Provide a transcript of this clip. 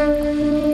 Música